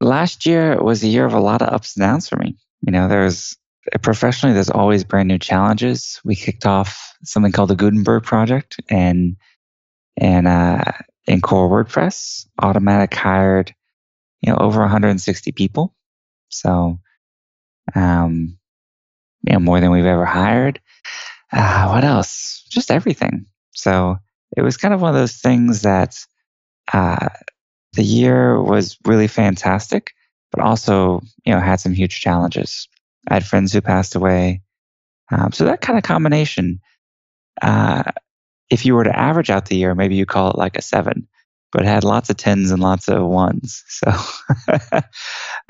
last year was a year of a lot of ups and downs for me. You know, there's professionally, there's always brand new challenges. We kicked off something called the Gutenberg project and, and, uh, in core WordPress, Automattic hired, you know, over 160 people. So, um, you know, more than we've ever hired. Uh, what else? Just everything. So it was kind of one of those things that, uh, the year was really fantastic, but also, you know, had some huge challenges. I had friends who passed away. Um, so that kind of combination, uh, if you were to average out the year, maybe you call it like a seven, but it had lots of tens and lots of ones. So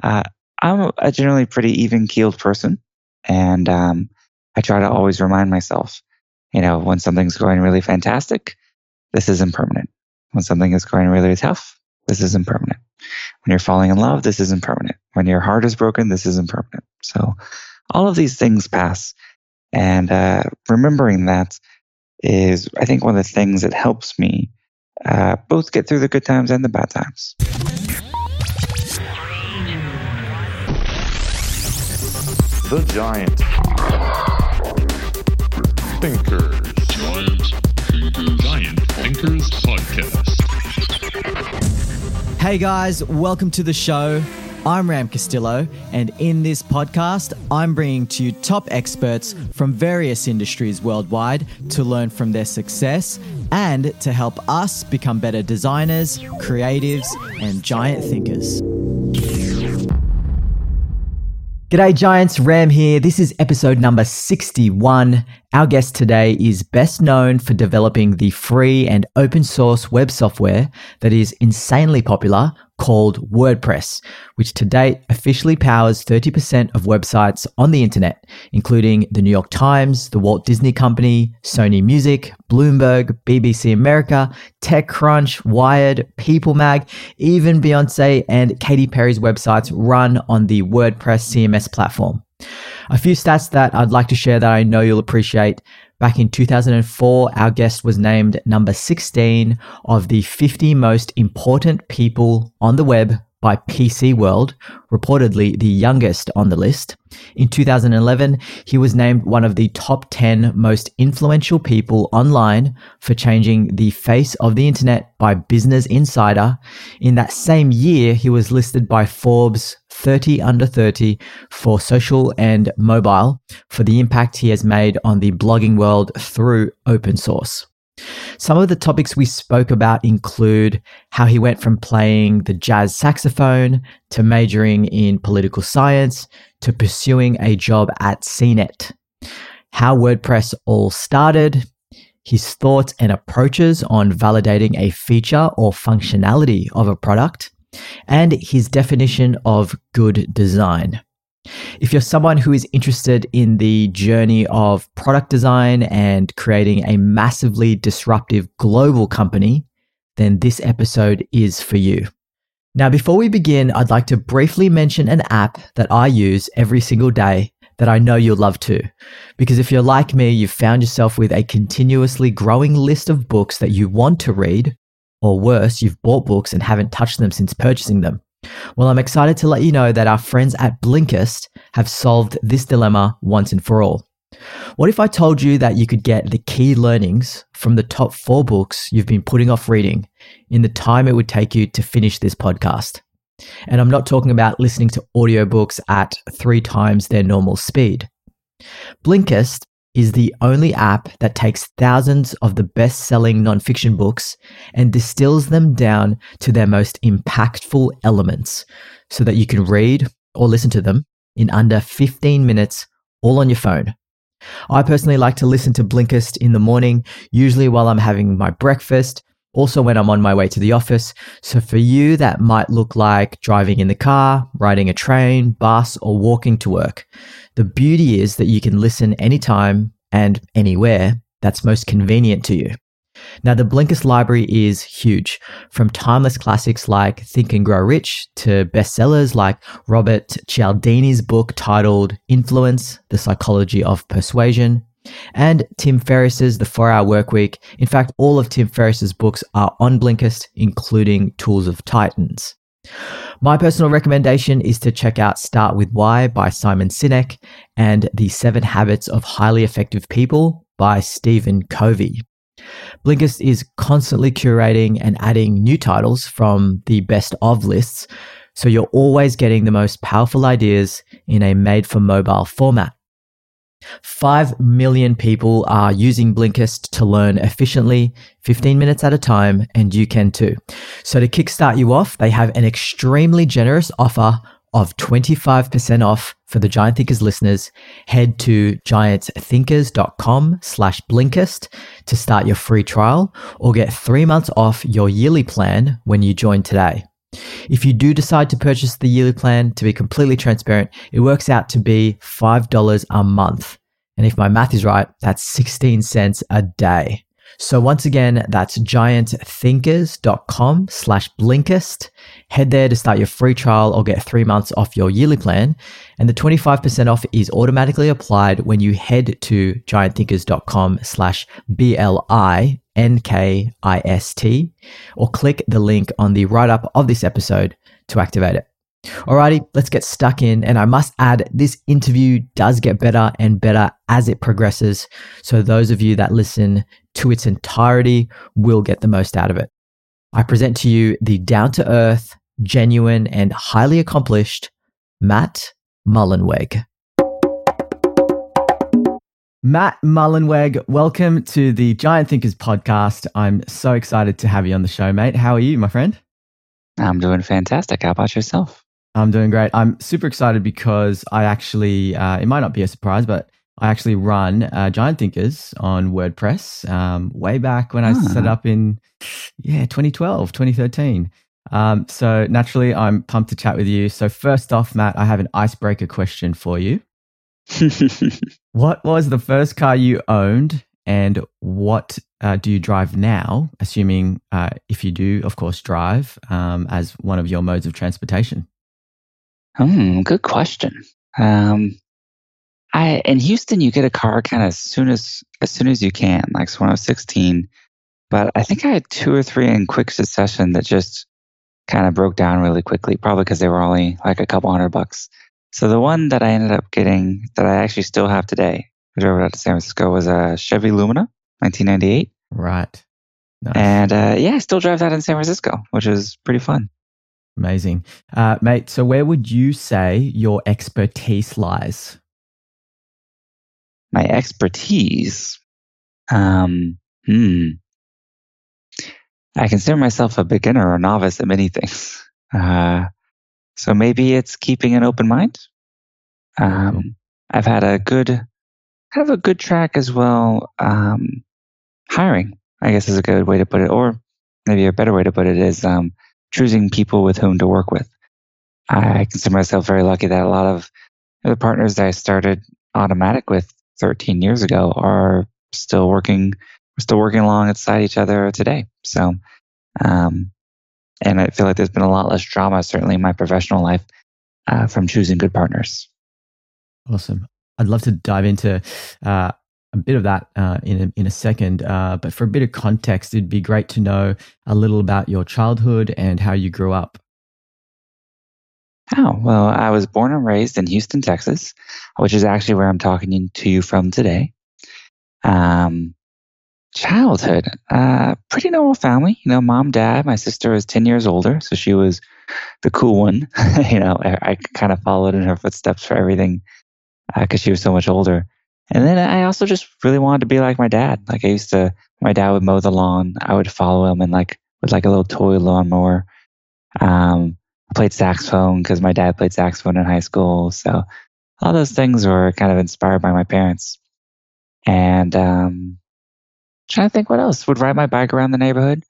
uh, I'm a generally pretty even keeled person. And um, I try to always remind myself, you know, when something's going really fantastic, this isn't permanent. When something is going really tough, this isn't permanent. When you're falling in love, this isn't permanent. When your heart is broken, this isn't permanent. So all of these things pass. And uh, remembering that is, I think, one of the things that helps me uh, both get through the good times and the bad times. The Giant Thinkers. Giant Thinkers. Giant Thinkers Podcast. Hey guys, welcome to the show. I'm Ram Castillo, and in this podcast, I'm bringing to you top experts from various industries worldwide to learn from their success and to help us become better designers, creatives, and giant thinkers. G'day, Giants. Ram here. This is episode number 61. Our guest today is best known for developing the free and open source web software that is insanely popular called WordPress, which to date officially powers 30% of websites on the internet, including the New York Times, the Walt Disney Company, Sony Music, Bloomberg, BBC America, TechCrunch, Wired, People Mag, even Beyonce and Katy Perry's websites run on the WordPress CMS platform. A few stats that I'd like to share that I know you'll appreciate. Back in 2004, our guest was named number 16 of the 50 most important people on the web by PC World, reportedly the youngest on the list. In 2011, he was named one of the top 10 most influential people online for changing the face of the internet by Business Insider. In that same year, he was listed by Forbes 30 under 30 for social and mobile for the impact he has made on the blogging world through open source. Some of the topics we spoke about include how he went from playing the jazz saxophone to majoring in political science to pursuing a job at CNET, how WordPress all started, his thoughts and approaches on validating a feature or functionality of a product, and his definition of good design. If you're someone who is interested in the journey of product design and creating a massively disruptive global company, then this episode is for you. Now, before we begin, I'd like to briefly mention an app that I use every single day that I know you'll love too. Because if you're like me, you've found yourself with a continuously growing list of books that you want to read, or worse, you've bought books and haven't touched them since purchasing them. Well, I'm excited to let you know that our friends at Blinkist have solved this dilemma once and for all. What if I told you that you could get the key learnings from the top four books you've been putting off reading in the time it would take you to finish this podcast? And I'm not talking about listening to audiobooks at three times their normal speed. Blinkist is the only app that takes thousands of the best selling nonfiction books and distills them down to their most impactful elements so that you can read or listen to them in under 15 minutes, all on your phone. I personally like to listen to Blinkist in the morning, usually while I'm having my breakfast, also when I'm on my way to the office. So for you, that might look like driving in the car, riding a train, bus, or walking to work. The beauty is that you can listen anytime and anywhere that's most convenient to you. Now, the Blinkist library is huge, from timeless classics like Think and Grow Rich to bestsellers like Robert Cialdini's book titled Influence The Psychology of Persuasion, and Tim Ferriss's The 4 Hour Workweek. In fact, all of Tim Ferriss's books are on Blinkist, including Tools of Titans. My personal recommendation is to check out Start with Why by Simon Sinek and The Seven Habits of Highly Effective People by Stephen Covey. Blinkist is constantly curating and adding new titles from the best of lists, so you're always getting the most powerful ideas in a made for mobile format. 5 million people are using Blinkist to learn efficiently, 15 minutes at a time, and you can too. So, to kickstart you off, they have an extremely generous offer of 25% off for the Giant Thinkers listeners. Head to giantthinkers.com slash Blinkist to start your free trial or get three months off your yearly plan when you join today. If you do decide to purchase the yearly plan, to be completely transparent, it works out to be $5 a month. And if my math is right, that's 16 cents a day. So once again, that's giantthinkers.com slash Blinkist. Head there to start your free trial or get three months off your yearly plan. And the 25% off is automatically applied when you head to giantthinkers.com slash B-L-I-N-K-I-S-T or click the link on the write up of this episode to activate it. Alrighty, let's get stuck in. And I must add, this interview does get better and better as it progresses. So those of you that listen to its entirety will get the most out of it. I present to you the down to earth, genuine, and highly accomplished Matt Mullenweg. Matt Mullenweg, welcome to the Giant Thinkers podcast. I'm so excited to have you on the show, mate. How are you, my friend? I'm doing fantastic. How about yourself? I'm doing great. I'm super excited because I actually, uh, it might not be a surprise, but I actually run uh, Giant Thinkers on WordPress um, way back when I set Ah. up in, yeah, 2012, 2013. Um, so naturally, I'm pumped to chat with you. So first off, Matt, I have an icebreaker question for you. What was the first car you owned, and what uh, do you drive now? Assuming uh, if you do, of course, drive um, as one of your modes of transportation. Hmm, good question. Um, I in Houston, you get a car kind of as soon as as soon as you can. Like so when I was 16, but I think I had two or three in quick succession that just kind of broke down really quickly, probably because they were only like a couple hundred bucks. So the one that I ended up getting that I actually still have today, I drove it out to San Francisco, was a Chevy Lumina, 1998, Right. Nice. and uh, yeah, I still drive that in San Francisco, which is pretty fun. Amazing. Uh, mate, so where would you say your expertise lies? my expertise. Um, hmm. I consider myself a beginner or novice at many things. Uh, so maybe it's keeping an open mind. Um, I've had a good, kind of a good track as well. Um, hiring, I guess, is a good way to put it, or maybe a better way to put it is um, choosing people with whom to work with. I consider myself very lucky that a lot of the partners that I started Automattic with 13 years ago are still working we're still working alongside each other today so um, and i feel like there's been a lot less drama certainly in my professional life uh, from choosing good partners Awesome. I'd love to dive into uh, a bit of that uh, in, a, in a second. Uh, but for a bit of context, it'd be great to know a little about your childhood and how you grew up. oh well i was born and raised in houston texas which is actually where i'm talking to you from today um, childhood. Uh, pretty normal family. You know mom dad my sister was 10 years older so she was the cool one. You know i, I kind of followed in her footsteps for everything because she was so much older. And then i also just really wanted to be like my dad. Like i used to my dad would mow the lawn. I would follow him and like with like a little toy lawnmower. Um, i played saxophone because my dad played saxophone in high school. So all those things were kind of inspired by my parents. And um, trying to think what else. Would ride my bike around the neighborhood.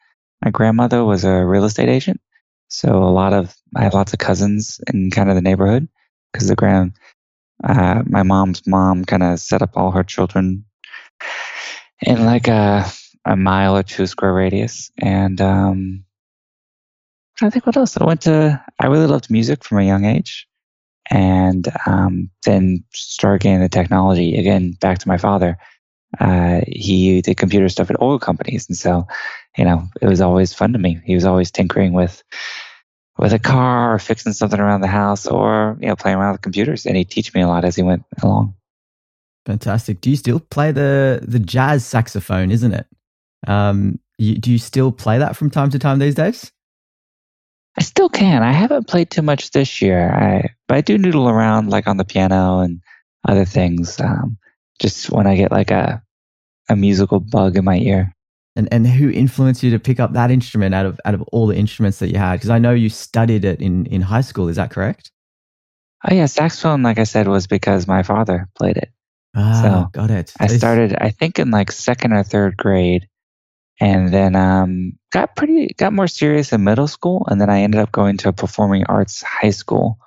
My grandmother was a real estate agent so a lot of i had lots of cousins in kind of the neighborhood because the grand uh, my mom's mom kind of set up all her children in like a a mile or two square radius and um to think what else. I went to i really loved music from a young age and um, then started getting the technology. Again back to my father uh, he did computer stuff at oil companies and so you know it was always fun to me he was always tinkering with with a car or fixing something around the house or you know playing around with computers. And he'd teach me a lot as he went along. Fantastic. Do you still play the the jazz saxophone? Isn't it? Um, you, do you still play that from time to time these days? I still can. I haven't played too much this year. I but I do noodle around like on the piano and other things. Um, just when I get like a a musical bug in my ear. And and who influenced you to pick up that instrument out of out of all the instruments that you had? Because I know you studied it in in high school. Is that correct? Oh yeah, saxophone. Like I said, was because my father played it. Ah, So, got it. I started, I think, in like second or third grade, and then um, got pretty got more serious in middle school, and then I ended up going to a performing arts high school,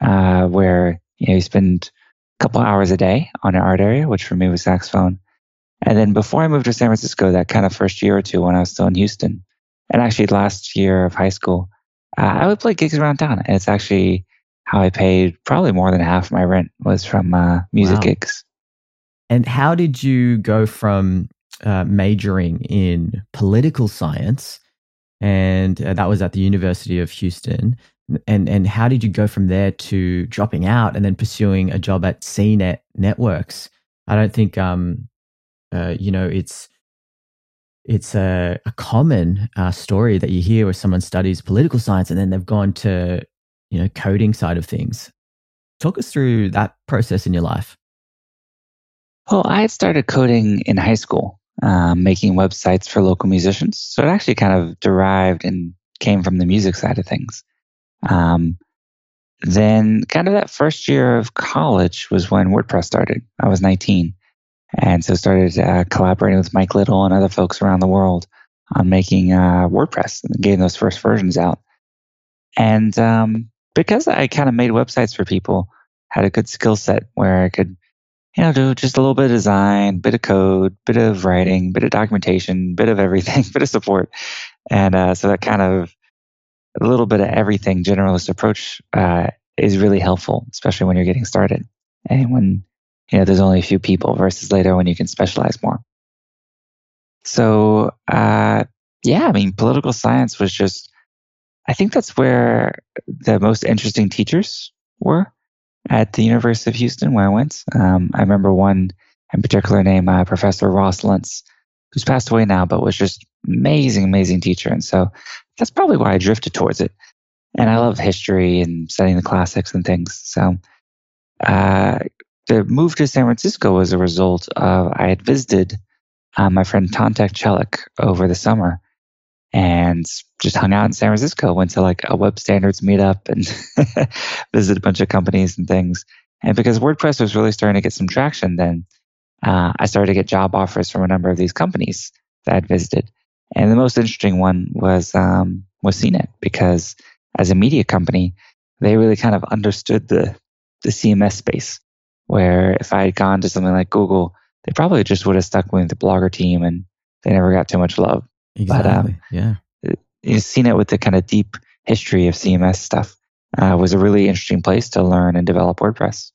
uh, where you know you spend couple hours a day on an art area, which for me was saxophone. And then before I moved to San Francisco, that kind of first year or two when I was still in Houston, and actually last year of high school, uh, I would play gigs around town, and it's actually how I paid probably more than half my rent was from uh, music Wow. gigs. And how did you go from uh, majoring in political science, and uh, that was at the University of Houston, and and how did you go from there to dropping out and then pursuing a job at CNET Networks? I don't think um, uh, you know it's it's a, a common uh, story that you hear where someone studies political science and then they've gone to you know coding side of things. Talk us through that process in your life. Well, I had started coding in high school, um, making websites for local musicians. So it actually kind of derived and came from the music side of things. Um, then, kind of that first year of college was when WordPress started. I was 19. And so started uh, collaborating with Mike Little and other folks around the world on making uh, WordPress and getting those first versions out. And um, because I kind of made websites for people, had a good skill set where I could you know, do just a little bit of design, bit of code, bit of writing, bit of documentation, bit of everything, bit of support. And uh, so that kind of a little bit of everything generalist approach uh, is really helpful, especially when you're getting started and when, you know, there's only a few people versus later when you can specialize more. So, uh, yeah, I mean, political science was just, I think that's where the most interesting teachers were at the University of Houston where I went. Um, I remember one in particular named uh, Professor Ross Lentz, who's passed away now, but was just amazing, amazing teacher. And so that's probably why I drifted towards it. And I love history and studying the classics and things. So uh, the move to San Francisco was a result of I had visited uh, my friend Tantek Çelik over the summer and just hung out in San Francisco, went to like a web standards meetup and visited a bunch of companies and things. And because WordPress was really starting to get some traction, then uh, I started to get job offers from a number of these companies that I'd visited. And the most interesting one was um, was CNET because as a media company, they really kind of understood the the CMS space. Where if I had gone to something like Google, they probably just would have stuck with the Blogger team, and they never got too much love Exactly. um, yeah. you've seen it with the kind of deep history of CMS stuff. Uh, was a really interesting place to learn and develop WordPress.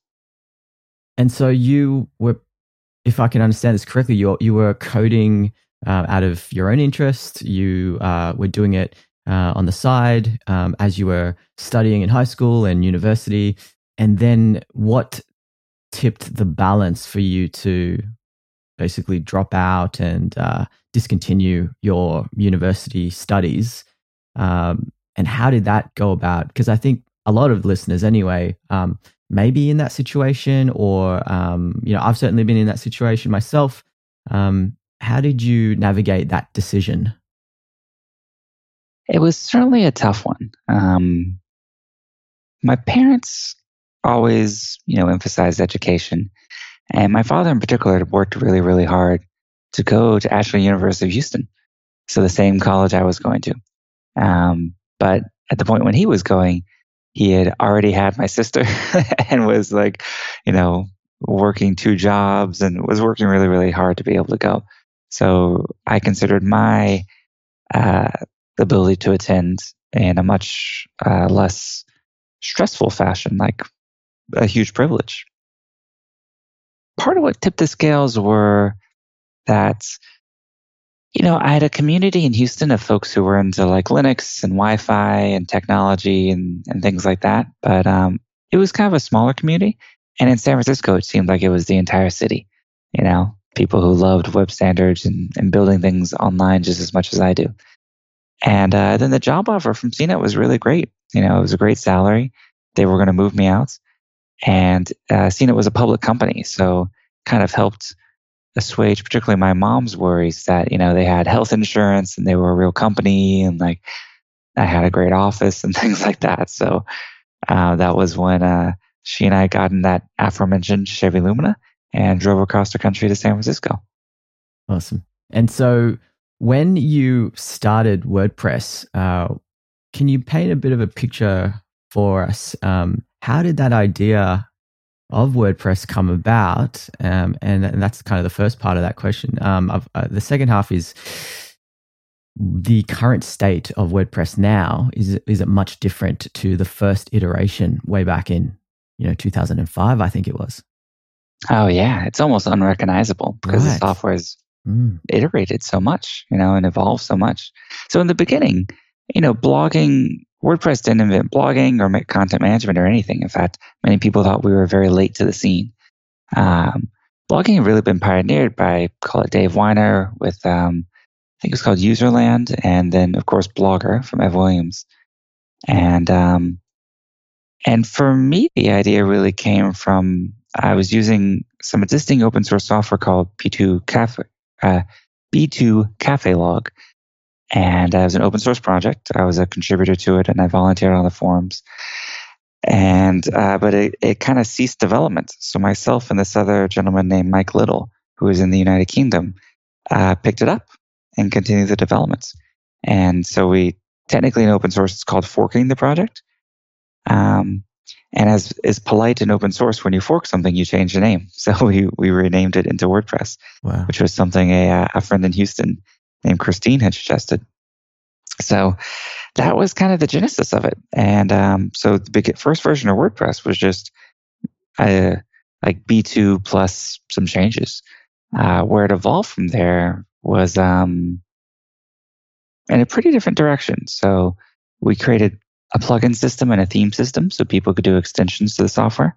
And so you were, if I can understand this correctly, you you were coding uh, out of your own interest. You uh, were doing it uh, on the side um, as you were studying in high school and university. And then what tipped the balance for you to basically drop out and uh, discontinue your university studies? Um, and how did that go about? Because I think a lot of listeners, anyway, um, maybe in that situation, or um, you know, I've certainly been in that situation myself. Um, how did you navigate that decision? It was certainly a tough one. Um, my parents always, you know, emphasized education, and my father in particular worked really, really hard to go to Ashland University of Houston, so the same college I was going to. Um, but at the point when he was going, he had already had my sister and was like, you know, working two jobs and was working really, really hard to be able to go. So I considered my uh, ability to attend in a much uh, less stressful fashion, like a huge privilege. Part of what tipped the scales were that you know, I had a community in Houston of folks who were into like Linux and Wi-Fi and technology and, and things like that. But um, it was kind of a smaller community. And in San Francisco, it seemed like it was the entire city. You know, people who loved web standards and, and building things online just as much as I do. And uh, then the job offer from CNET was really great. You know, it was a great salary. They were going to move me out. And uh, CNET was a public company. So kind of helped assuage particularly my mom's worries that you know they had health insurance and they were a real company and like I had a great office and things like that. So uh, that was when uh, she and I got in that aforementioned Chevy Lumina and drove across the country to San Francisco. Awesome. And so when you started WordPress, uh, can you paint a bit of a picture for us? Um, how did that idea of WordPress come about? Um, and, and, that's kind of the first part of that question. Um, uh, the second half is the current state of WordPress now. Is is it much different to the first iteration way back in you know 2005? I think it was. Oh yeah, it's almost unrecognizable because right. the software has mm. iterated so much, you know, and evolved so much. So in the beginning, you know, blogging WordPress didn't invent blogging or make content management or anything. In fact, many people thought we were very late to the scene. Um, blogging had really been pioneered by, call it Dave Winer with, um, I think it was called Userland, and then of course Blogger from Ev Williams. And um, and for me, the idea really came from I was using some existing open source software called B2 Cafe, uh, B2 Cafe Log, and it was an open source project. I was a contributor to it and I volunteered on the forums. And, uh, but it, it kind of ceased development. So myself and this other gentleman named Mike Little, who is in the United Kingdom, uh, picked it up and continued the development. And so we technically in open source, it's called forking the project. Um, and as is polite in open source, when you fork something, you change the name. So we, we renamed it into WordPress, wow. which was something a, a friend in Houston named Christine had suggested. So that was kind of the genesis of it. And um, so the big, first version of WordPress was just uh, like B2 plus some changes. Uh, where it evolved from there was um, in a pretty different direction. So we created a plugin system and a theme system so people could do extensions to the software.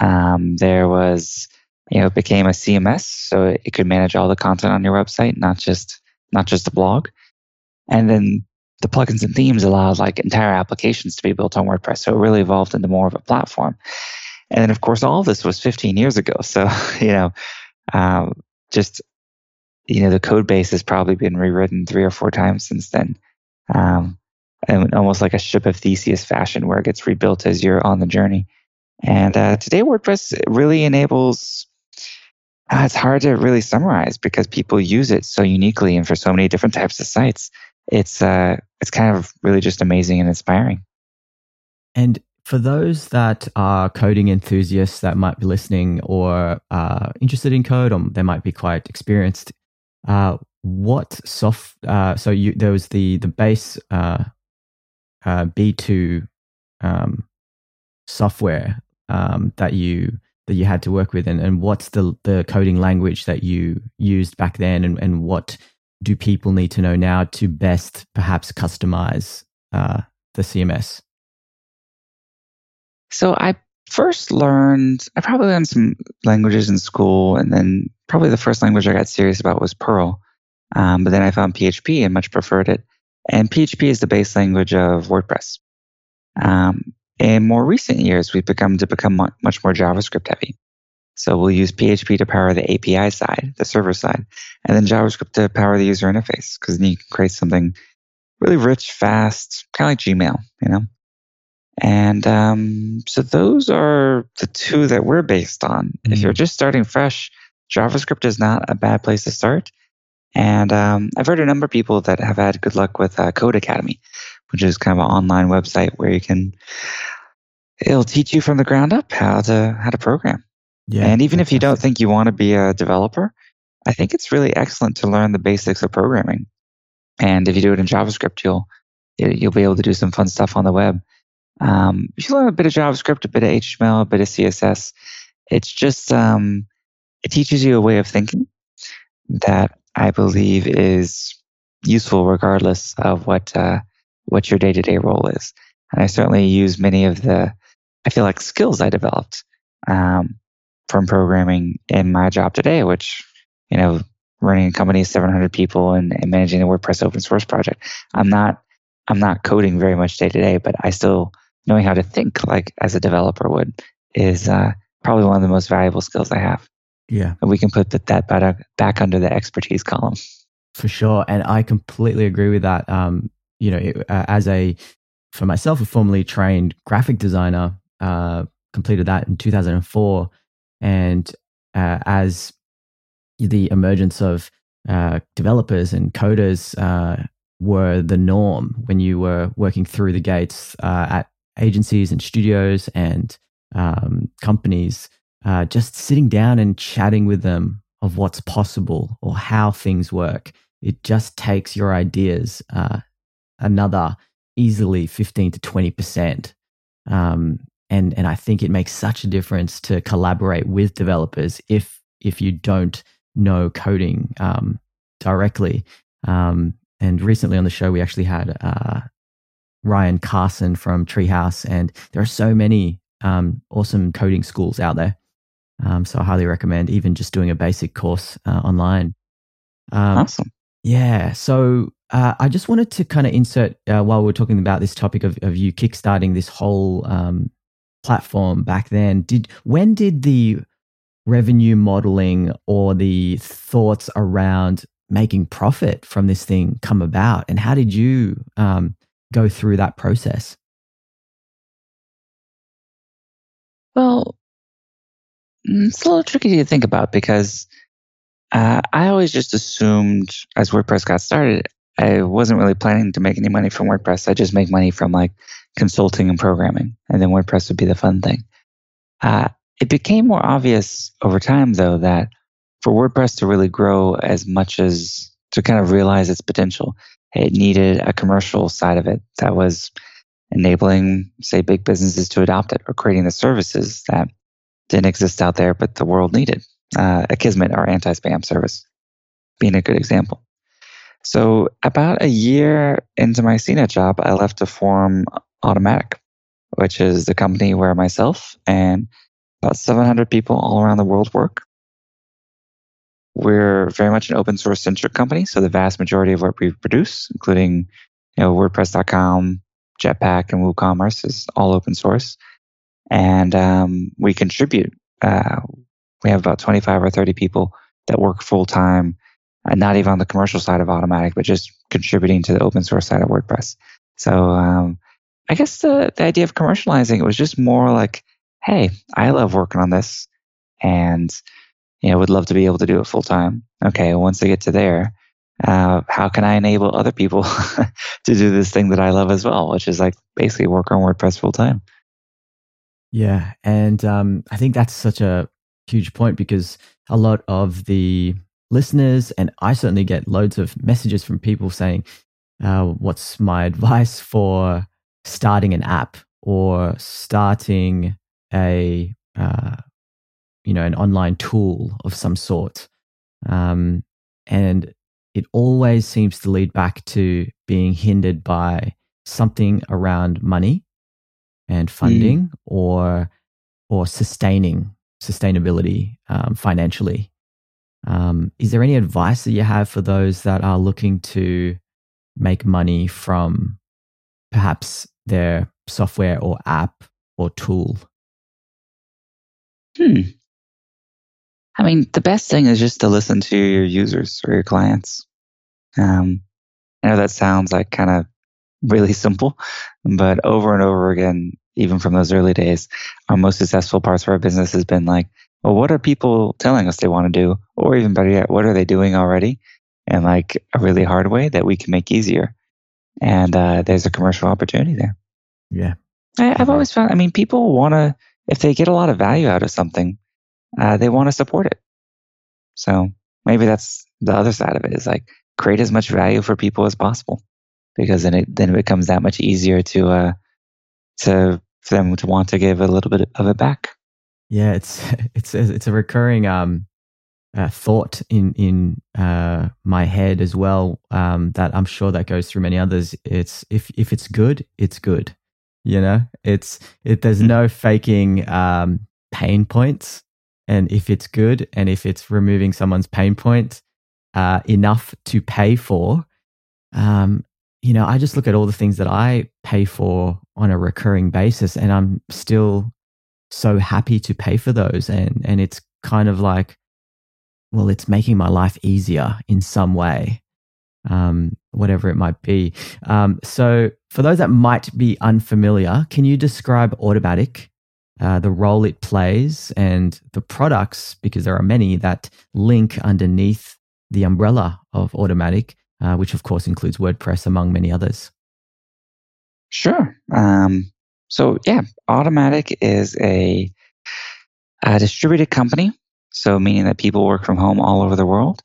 Um, there was, you know, it became a CMS, so it, could manage all the content on your website, not just not just a blog. And then the plugins and themes allowed like entire applications to be built on WordPress. So it really evolved into more of a platform. And then, of course, all of this was 15 years ago. So, you know, um, just, you know, the code base has probably been rewritten three or four times since then. Um, and almost like a ship of Theseus fashion where it gets rebuilt as you're on the journey. And uh, today, WordPress really enables uh, it's hard to really summarize because people use it so uniquely and for so many different types of sites. It's uh, it's kind of really just amazing and inspiring. And for those that are coding enthusiasts that might be listening or uh, interested in code, or they might be quite experienced, uh, what soft? Uh, so you there was the the base uh, uh, B two um, software um, that you that you had to work with and, and what's the, the coding language that you used back then and, and what do people need to know now to best perhaps customize uh, the CMS? So I first learned, I probably learned some languages in school, and then probably the first language I got serious about was Perl. Um, but then I found PHP and much preferred it. And PHP is the base language of WordPress. Um, in more recent years, we've become to become much more JavaScript heavy. So we'll use PHP to power the API side, the server side, and then JavaScript to power the user interface because then you can create something really rich, fast, kind of like Gmail, you know? And um, so those are the two that we're based on. Mm-hmm. If you're mm-hmm. just starting fresh, JavaScript is not a bad place to start. And um, I've heard a number of people that have had good luck with uh, Codecademy, which is kind of an online website where you can it'll teach you from the ground up how to how to program. Yeah, and even if you don't think you want to be a developer, I think it's really excellent to learn the basics of programming. And if you do it in JavaScript, you'll you'll be able to do some fun stuff on the web. Um, if you learn a bit of JavaScript, a bit of HTML, a bit of CSS, it's just um, it teaches you a way of thinking that I believe is useful regardless of what uh, what your day to day role is. And I certainly use many of the I feel like skills I developed um, from programming in my job today, which you know running a company of 700 people and, and managing a WordPress open source project. I'm not I'm not coding very much day to day, but I still knowing how to think like as a developer would is uh, probably one of the most valuable skills I have. Yeah. And we can put that, that back, back under the expertise column. For sure. And I completely agree with that. Um, you know, it, uh, as a, for myself, a formerly trained graphic designer, uh, completed that in 2004. And uh, as the emergence of uh, developers and coders uh, were the norm when you were working through the gates uh, at agencies and studios and um, companies, uh, just sitting down and chatting with them of what's possible or how things work. It just takes your ideas uh, another easily 15 to 20%. Um, and, and I think it makes such a difference to collaborate with developers if, if you don't know coding um, directly. Um, and recently on the show, we actually had uh, Ryan Carson from Treehouse, and there are so many um, awesome coding schools out there. Um, so I highly recommend even just doing a basic course uh, online. Um, awesome. Yeah. So uh, I just wanted to kind of insert uh, while we're talking about this topic of, of you kickstarting this whole um, platform back then. Did when did the revenue modeling or the thoughts around making profit from this thing come about, and how did you um, go through that process? Well, it's a little tricky to think about because uh, I always just assumed as WordPress got started, I wasn't really planning to make any money from WordPress. I just make money from like consulting and programming, and then WordPress would be the fun thing. Uh, it became more obvious over time, though, that for WordPress to really grow as much as to kind of realize its potential, it needed a commercial side of it that was enabling, say, big businesses to adopt it or creating the services that didn't exist out there, but the world needed. Uh, Akismet, our anti spam service, being a good example. So, about a year into my CNET job, I left to form Automattic, which is the company where myself and about 700 people all around the world work. We're very much an open source centric company, so the vast majority of what we produce, including you know WordPress.com, Jetpack and WooCommerce is all open source. And um, we contribute. Uh, we have about 25 or 30 people that work full time, and not even on the commercial side of Automattic, but just contributing to the open source side of WordPress. So um, I guess the, the idea of commercializing it was just more like, hey, I love working on this and you know would love to be able to do it full time. Okay, once I get to there, uh, how can I enable other people to do this thing that I love as well, which is like basically work on WordPress full time. Yeah, and um, I think that's such a huge point because a lot of the listeners, and I certainly get loads of messages from people saying, uh, "What's my advice for starting an app or starting a uh, you know an online tool of some sort?" Um, and it always seems to lead back to being hindered by something around money and funding mm. or or sustaining sustainability um, financially. Um, is there any advice that you have for those that are looking to make money from perhaps their software or app or tool? Hmm. I mean, the best thing is just to listen to your users or your clients. Um, I know that sounds like kind of really simple, but over and over again, even from those early days, our most successful parts of our business has been like, well, what are people telling us they want to do? Or even better yet, what are they doing already? And like a really hard way that we can make easier. And uh, there's a commercial opportunity there. Yeah. I, have always found, I mean, people want to, if they get a lot of value out of something, uh, they want to support it. So maybe that's the other side of it is like create as much value for people as possible because then it then it becomes that much easier to uh to for them to want to give a little bit of it back. Yeah, it's it's it's a recurring um uh, thought in in uh, my head as well um, that I'm sure that goes through many others. It's if if it's good, it's good. You know, it's it. There's no faking um, pain points, and if it's good, and if it's removing someone's pain point uh, enough to pay for, um, you know, I just look at all the things that I pay for on a recurring basis, and I'm still so happy to pay for those, and and it's kind of like well, it's making my life easier in some way, um, whatever it might be. Um, so, for those that might be unfamiliar, can you describe Automattic, uh, the role it plays, and the products, because there are many that link underneath the umbrella of Automattic, uh, which of course includes WordPress, among many others? Sure. Um, so, yeah, Automattic is a, a distributed company so meaning that people work from home all over the world,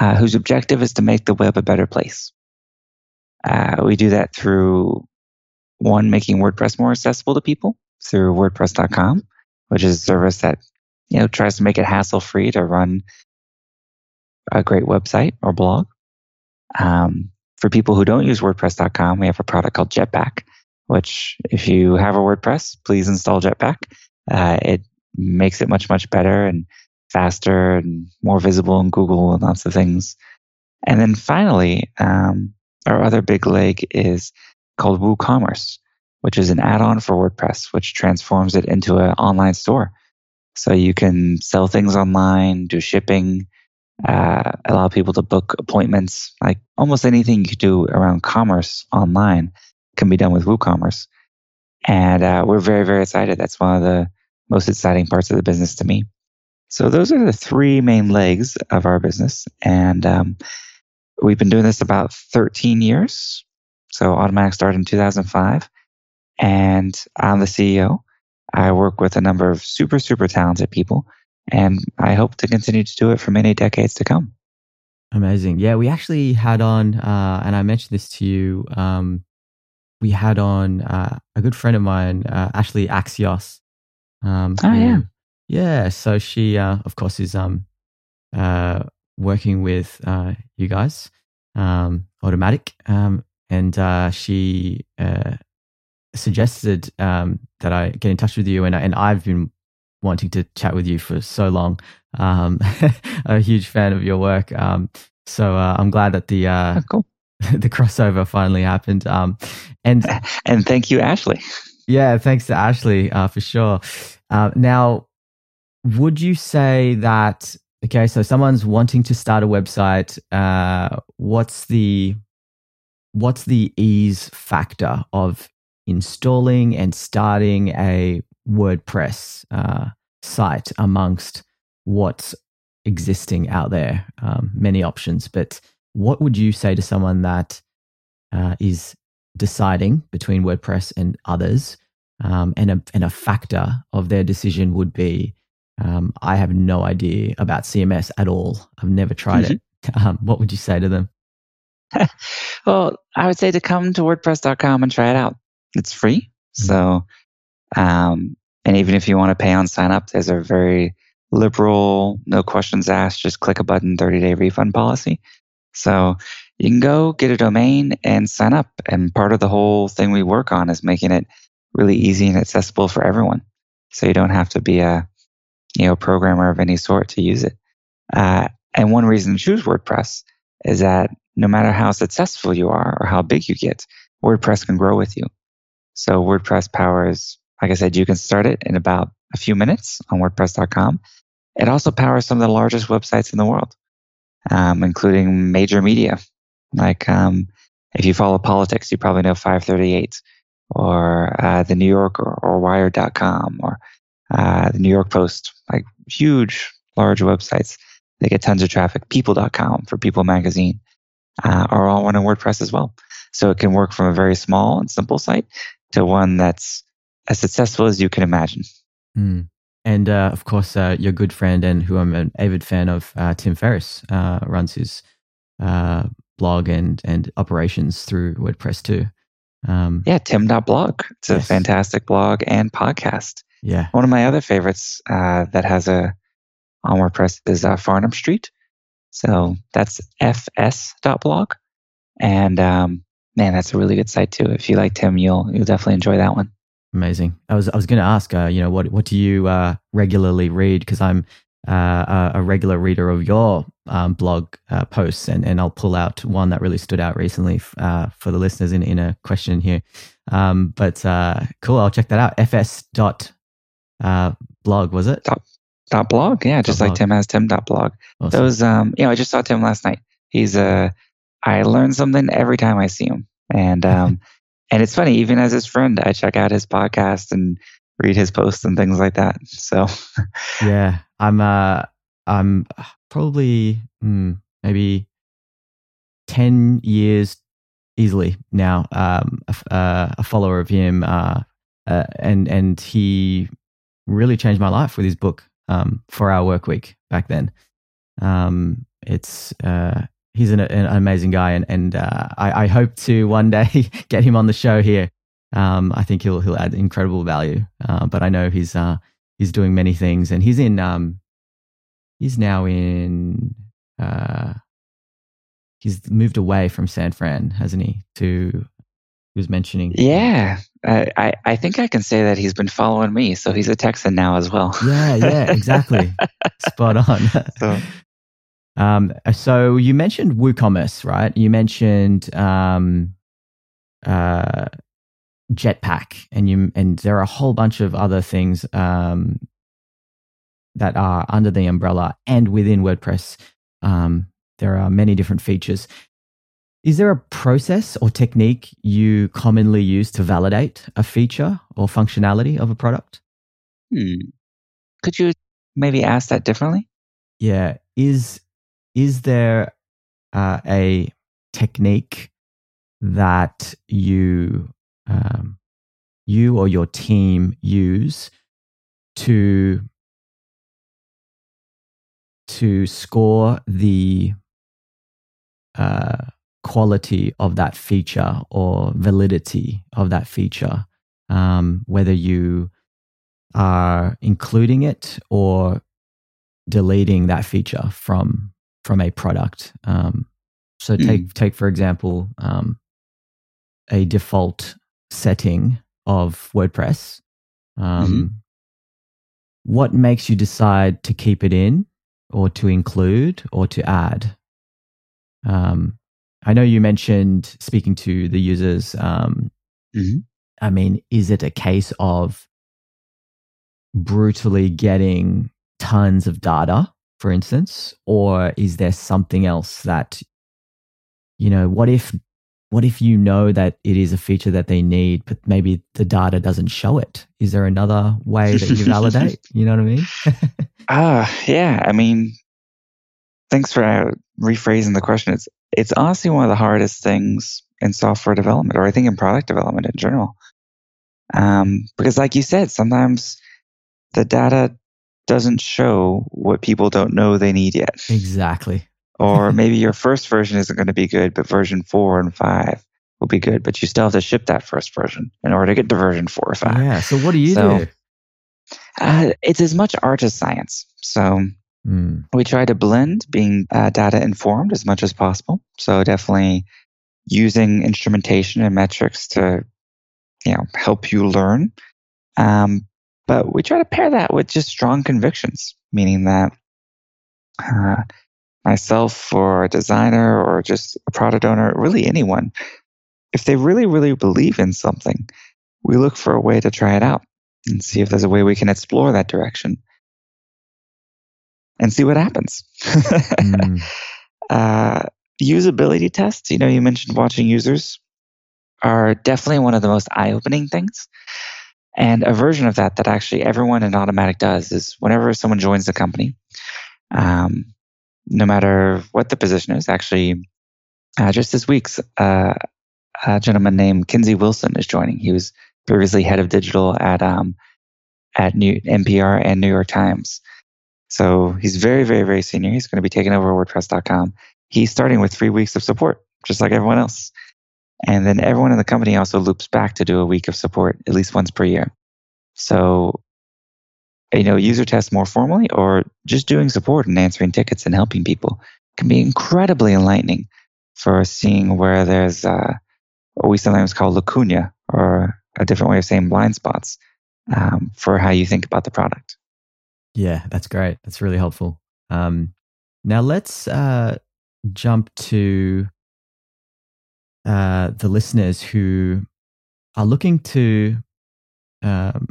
uh, whose objective is to make the web a better place. Uh, we do that through one, making WordPress more accessible to people through WordPress.com, which is a service that you know tries to make it hassle free to run a great website or blog. Um, for people who don't use WordPress.com, we have a product called Jetpack, which if you have a WordPress, please install Jetpack. Uh, it makes it much much better and faster and more visible in Google and lots of things. And then finally, um, our other big leg is called WooCommerce, which is an add-on for WordPress, which transforms it into an online store. So you can sell things online, do shipping, uh, allow people to book appointments. Like almost anything you do around commerce online can be done with WooCommerce. And uh, we're very, very excited. That's one of the most exciting parts of the business to me. So those are the three main legs of our business. And um, we've been doing this about 13 years. So Automattic started in 2005. And I'm the CEO. I work with a number of super, super talented people. And I hope to continue to do it for many decades to come. Amazing. Yeah, we actually had on, uh, and I mentioned this to you. Um, we had on uh, a good friend of mine, uh, Ashleigh Axios. Um, oh, yeah. Yeah, so she, uh, of course, is um, uh, working with uh, you guys, um, Automattic, um, and uh, she uh, suggested um, that I get in touch with you, and and I've been wanting to chat with you for so long. Um, a huge fan of your work, um, so uh, I'm glad that the oh, cool. the crossover finally happened. Um, and and thank you, Ashleigh. Yeah, thanks to Ashleigh uh, for sure. Uh, now, would you say that okay so someone's wanting to start a website uh, what's the what's the ease factor of installing and starting a wordpress uh, site amongst what's existing out there um, many options but what would you say to someone that uh, is deciding between wordpress and others um, and, a, and a factor of their decision would be um, I have no idea about CMS at all. I've never tried it. Um, what would you say to them? well, I would say to come to WordPress.com and try it out. It's free. Mm-hmm. So, um, and even if you want to pay on sign up, there's a very liberal, no questions asked, just click a button, 30 day refund policy. So you can go get a domain and sign up. And part of the whole thing we work on is making it really easy and accessible for everyone. So you don't have to be a you know, programmer of any sort to use it. Uh, and one reason to choose WordPress is that no matter how successful you are or how big you get, WordPress can grow with you. So WordPress powers, like I said, you can start it in about a few minutes on WordPress.com. It also powers some of the largest websites in the world, um, including major media. Like um, if you follow politics, you probably know 538 or uh, the New Yorker or Wired.com or uh, the New York Post, like huge, large websites. They get tons of traffic. People.com for People Magazine uh, are all running WordPress as well. So it can work from a very small and simple site to one that's as successful as you can imagine. Mm. And uh, of course, uh, your good friend and who I'm an avid fan of, uh, Tim Ferriss, uh, runs his uh, blog and and operations through WordPress too. Um, yeah, tim.blog. It's yes. a fantastic blog and podcast. Yeah. One of my other favorites uh, that has a on WordPress is uh, Farnham Street. So that's fs.blog. And um, man, that's a really good site too. If you like Tim, you'll you'll definitely enjoy that one. Amazing. I was I was going to ask, uh, you know, what what do you uh, regularly read? Because I'm uh, a regular reader of your um, blog uh, posts, and, and I'll pull out one that really stood out recently uh, for the listeners in, in a question here. Um, but uh, cool, I'll check that out. fs dot uh, blog was it? Dot, dot blog, yeah, just Dot like blog. Tim has Tim dot blog. Awesome. Those, um, you know, I just saw Tim last night. He's uh, I learn something every time I see him, and um, and it's funny. Even as his friend, I check out his podcast and read his posts and things like that. So Yeah, I'm. Uh, I'm probably hmm, maybe ten years easily now. Um, a, uh, a follower of him, uh, uh, and and he really changed my life with his book. Um, 4-Hour Workweek back then. Um, it's uh, he's an, an amazing guy, and and uh, I, I hope to one day get him on the show here. Um, I think he'll he'll add incredible value. Uh, but I know he's uh, he's doing many things, and he's in um, he's now in uh, he's moved away from San Fran, hasn't he? To he was mentioning, yeah, I, I think I can say that he's been following me. So he's a Texan now as well. yeah, yeah, exactly, spot on. So Um, so you mentioned WooCommerce, right? You mentioned um, uh, Jetpack, and you and there are a whole bunch of other things um, that are under the umbrella and within WordPress. Um, there are many different features. Is there a process or technique you commonly use to validate a feature or functionality of a product? hmm. could you maybe ask that differently? yeah is is there uh, a technique that you um, you or your team use to to score the uh, quality of that feature or validity of that feature? Um, whether you are including it or deleting that feature from from a product. Um, so Hmm. take take for example um, a default setting of WordPress. Um, Mhm. What makes you decide to keep it in, or to include, or to add? Um, I know you mentioned speaking to the users. Um, Mhm. I mean, is it a case of brutally getting tons of data, for instance, or is there something else that, you know, what if, what if you know that it is a feature that they need, but maybe the data doesn't show it? Is there another way that you validate? You know what I mean? Ah, yeah. I mean, thanks for uh, rephrasing the question. It's it's honestly one of the hardest things in software development, or I think in product development in general. Um, because, like you said, sometimes the data doesn't show what people don't know they need yet, exactly. or maybe your first version isn't going to be good, but version four and five will be good. But you still have to ship that first version in order to get to version four or five. Yeah. So what do you So- do? Uh, it's as much art as science. So Mm, we try to blend being uh, data informed as much as possible. So definitely using instrumentation and metrics to, you know, help you learn. Um, but we try to pair that with just strong convictions, meaning that uh, myself or a designer or just a product owner, really anyone, if they really, really believe in something, we look for a way to try it out and see if there's a way we can explore that direction and see what happens. mm, uh, usability tests, you know, you mentioned watching users are definitely one of the most eye opening things. And a version of that that actually everyone in Automattic does is whenever someone joins the company, um, no matter what the position is, actually, uh, just this week's uh, a gentleman named Kinsey Wilson is joining. He was previously head of digital at um, at New NPR and New York Times. So he's very, very, very senior. He's going to be taking over WordPress.com. He's starting with three weeks of support, just like everyone else. And then everyone in the company also loops back to do a week of support at least once per year. So you know, user tests more formally or just doing support and answering tickets and helping people can be incredibly enlightening for seeing where there's uh, what we sometimes call lacuna or a different way of saying blind spots um, for how you think about the product. Yeah, that's great. That's really helpful. Um, now let's uh, jump to uh, the listeners who are looking to, um,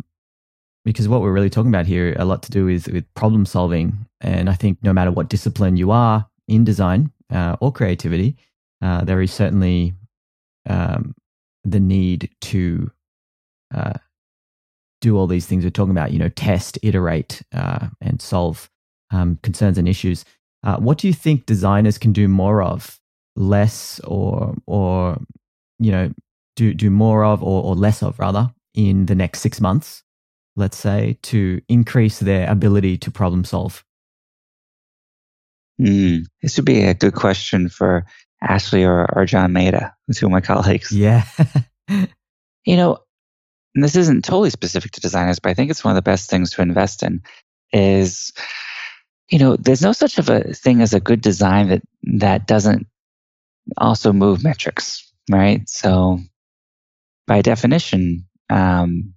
because what we're really talking about here, a lot to do is with problem solving. And I think no matter what discipline you are in design uh, or creativity, uh, there is certainly um, the need to uh, do all these things we're talking about, you know, test, iterate, uh, and solve um, concerns and issues. Uh, what do you think designers can do more of, less, or or you know, do do more of, or, or less of, rather, in the next six months, let's say, to increase their ability to problem solve? Mm, this would be a good question for Ashleigh or, or John Maeda, two of my colleagues. Yeah. you know, and this isn't totally specific to designers, but I think it's one of the best things to invest in is, you know, there's no such of a thing as a good design that that doesn't also move metrics, right? So by definition, um,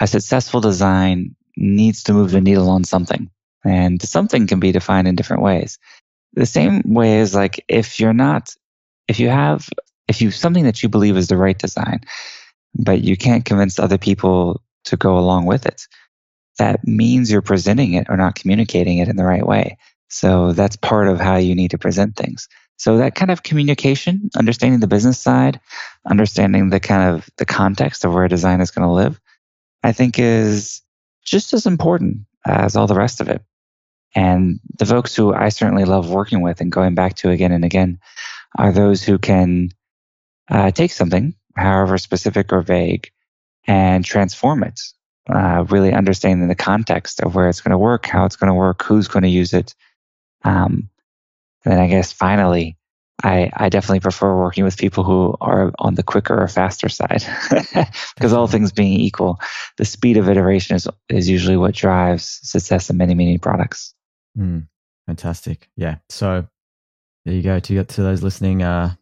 a successful design needs to move the needle on something. And something can be defined in different ways. The same way is like if you're not, if you have, if you something that you believe is the right design, but you can't convince other people to go along with it, that means you're presenting it or not communicating it in the right way. So that's part of how you need to present things. So that kind of communication, understanding the business side, understanding the kind of the context of where design is going to live, I think is just as important as all the rest of it. And the folks who I certainly love working with and going back to again and again are those who can uh, take something, however specific or vague, and transform it, uh, really understanding the context of where it's going to work, how it's going to work, who's going to use it. Um, and then I guess finally, I, I definitely prefer working with people who are on the quicker or faster side because all things being equal, the speed of iteration is, is usually what drives success in many, many products. Mm, fantastic. Yeah. So there you go. To to those listening, uh,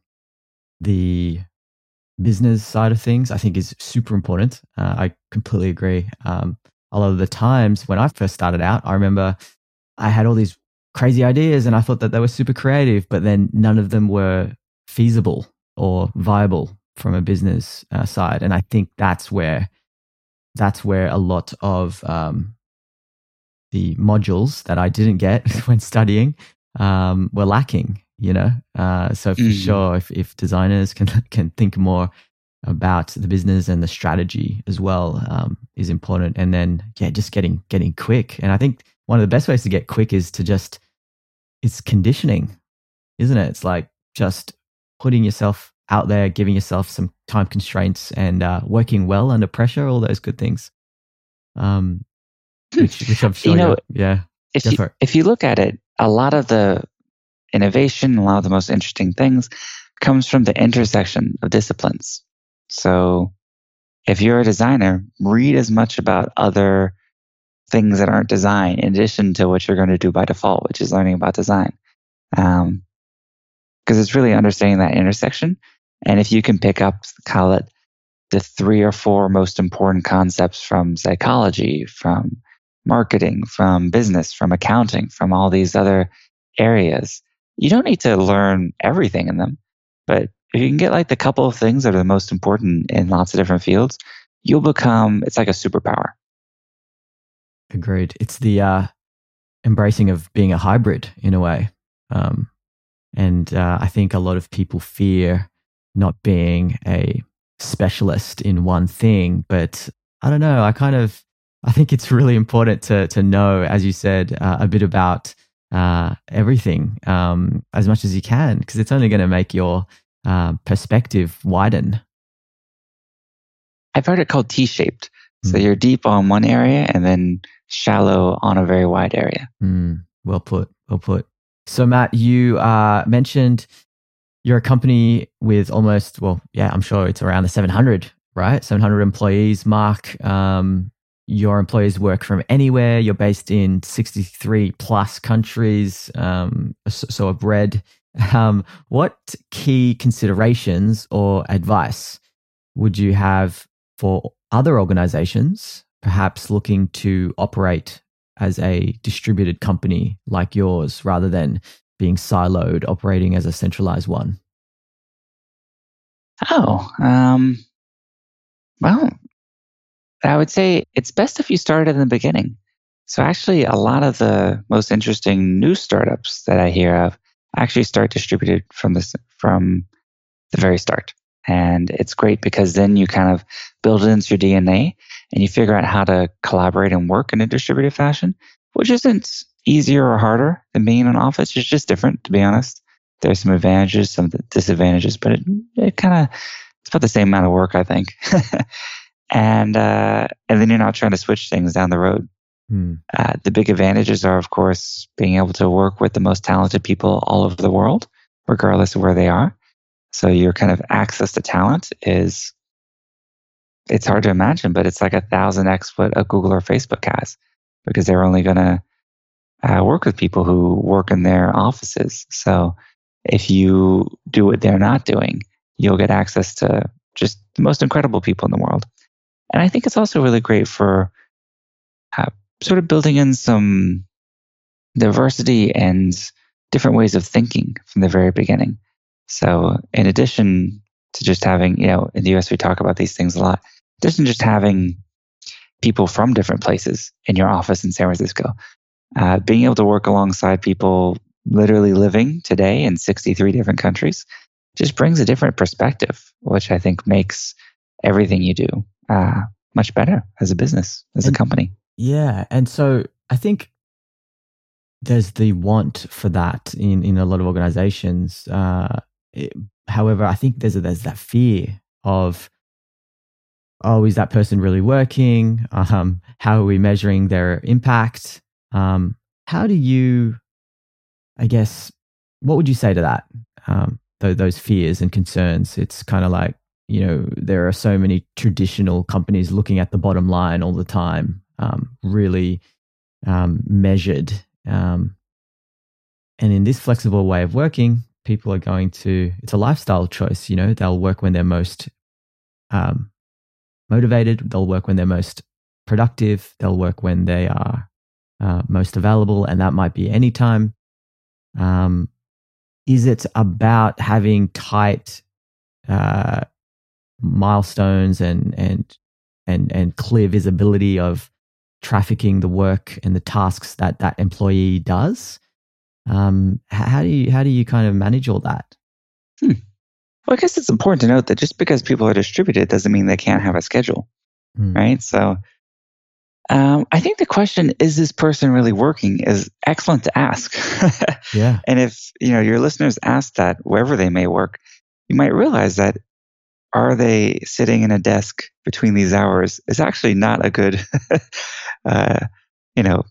the business side of things, I think, is super important. Uh, I completely agree. Um, a lot of the times when I first started out, I remember I had all these crazy ideas and I thought that they were super creative, but then none of them were feasible or viable from a business uh, side. And I think that's where that's where a lot of um, the modules that I didn't get when studying um, were lacking. You know, uh, so for mm. sure, if, if designers can can think more about the business and the strategy as well um, is important. And then yeah, just getting getting quick. And I think one of the best ways to get quick is to just it's conditioning, isn't it? It's like just putting yourself out there, giving yourself some time constraints, and uh, working well under pressure. All those good things. Um, which, which I'm sure, you know, yeah. If you, if you look at it, a lot of the innovation, a lot of the most interesting things comes from the intersection of disciplines. So if you're a designer, read as much about other things that aren't design in addition to what you're going to do by default, which is learning about design. Um, because it's really understanding that intersection. And if you can pick up, call it the three or four most important concepts from psychology, from marketing, from business, from accounting, from all these other areas. You don't need to learn everything in them, but if you can get like the couple of things that are the most important in lots of different fields, you'll become, it's like a superpower. Agreed. It's the uh, embracing of being a hybrid in a way. Um, and uh, I think a lot of people fear not being a specialist in one thing, but I don't know. I kind of I think it's really important to to know, as you said, uh, a bit about uh, everything um, as much as you can, because it's only going to make your uh, perspective widen. I've heard it called T-shaped. So mm. you're deep on one area and then shallow on a very wide area. Mm, well put. Well put. So Matt, you uh, mentioned you're a company with almost well, yeah, I'm sure it's around the 700, right? 700 employees mark. Um, your employees work from anywhere. You're based in 63 plus countries. Um, so, so I've read. Um, what key considerations or advice would you have for other organizations, perhaps looking to operate as a distributed company like yours rather than being siloed, operating as a centralized one? Oh, um, well, I would say it's best if you start in the beginning. So actually, a lot of the most interesting new startups that I hear of actually start distributed from this from the very start. And it's great because then you kind of build it into your DNA and you figure out how to collaborate and work in a distributed fashion, which isn't easier or harder than being in an office. It's just different, to be honest. There's some advantages, some disadvantages, but it, it kind of it's about the same amount of work, I think. and uh, and then you're not trying to switch things down the road. Hmm. Uh, the big advantages are, of course, being able to work with the most talented people all over the world, regardless of where they are. So your kind of access to talent is, it's hard to imagine, but it's like a thousand X what a Google or Facebook has because they're only going to uh, work with people who work in their offices. So if you do what they're not doing, you'll get access to just the most incredible people in the world. And I think it's also really great for uh, sort of building in some diversity and different ways of thinking from the very beginning. So, in addition to just having, you know, in the US, we talk about these things a lot, in addition to just having people from different places in your office in San Francisco, uh, being able to work alongside people literally living today in 63 different countries just brings a different perspective, which I think makes everything you do uh, much better as a business, as and, a company. Yeah. And so I think there's the want for that in, in a lot of organizations. Uh, it, however, I think there's a, there's that fear of oh, is that person really working? Um, how are we measuring their impact? Um, how do you, I guess, what would you say to that? Um, th- those fears and concerns. It's kind of like you know there are so many traditional companies looking at the bottom line all the time, um, really um, measured. Um, and in this flexible way of working, people are going to, it's a lifestyle choice. You know, they'll work when they're most um, motivated, they'll work when they're most productive, they'll work when they are uh, most available, and that might be anytime. Um, is it about having tight uh, milestones and and and and clear visibility of trafficking the work and the tasks that that employee does? Um, how do you how do you kind of manage all that? Hmm. Well, I guess it's important to note that just because people are distributed doesn't mean they can't have a schedule, hmm. right? So, um, I think the question "Is this person really working?" is excellent to ask. yeah. And if you know your listeners ask that wherever they may work, you might realize that are they sitting in a desk between these hours is actually not a good, uh, you know,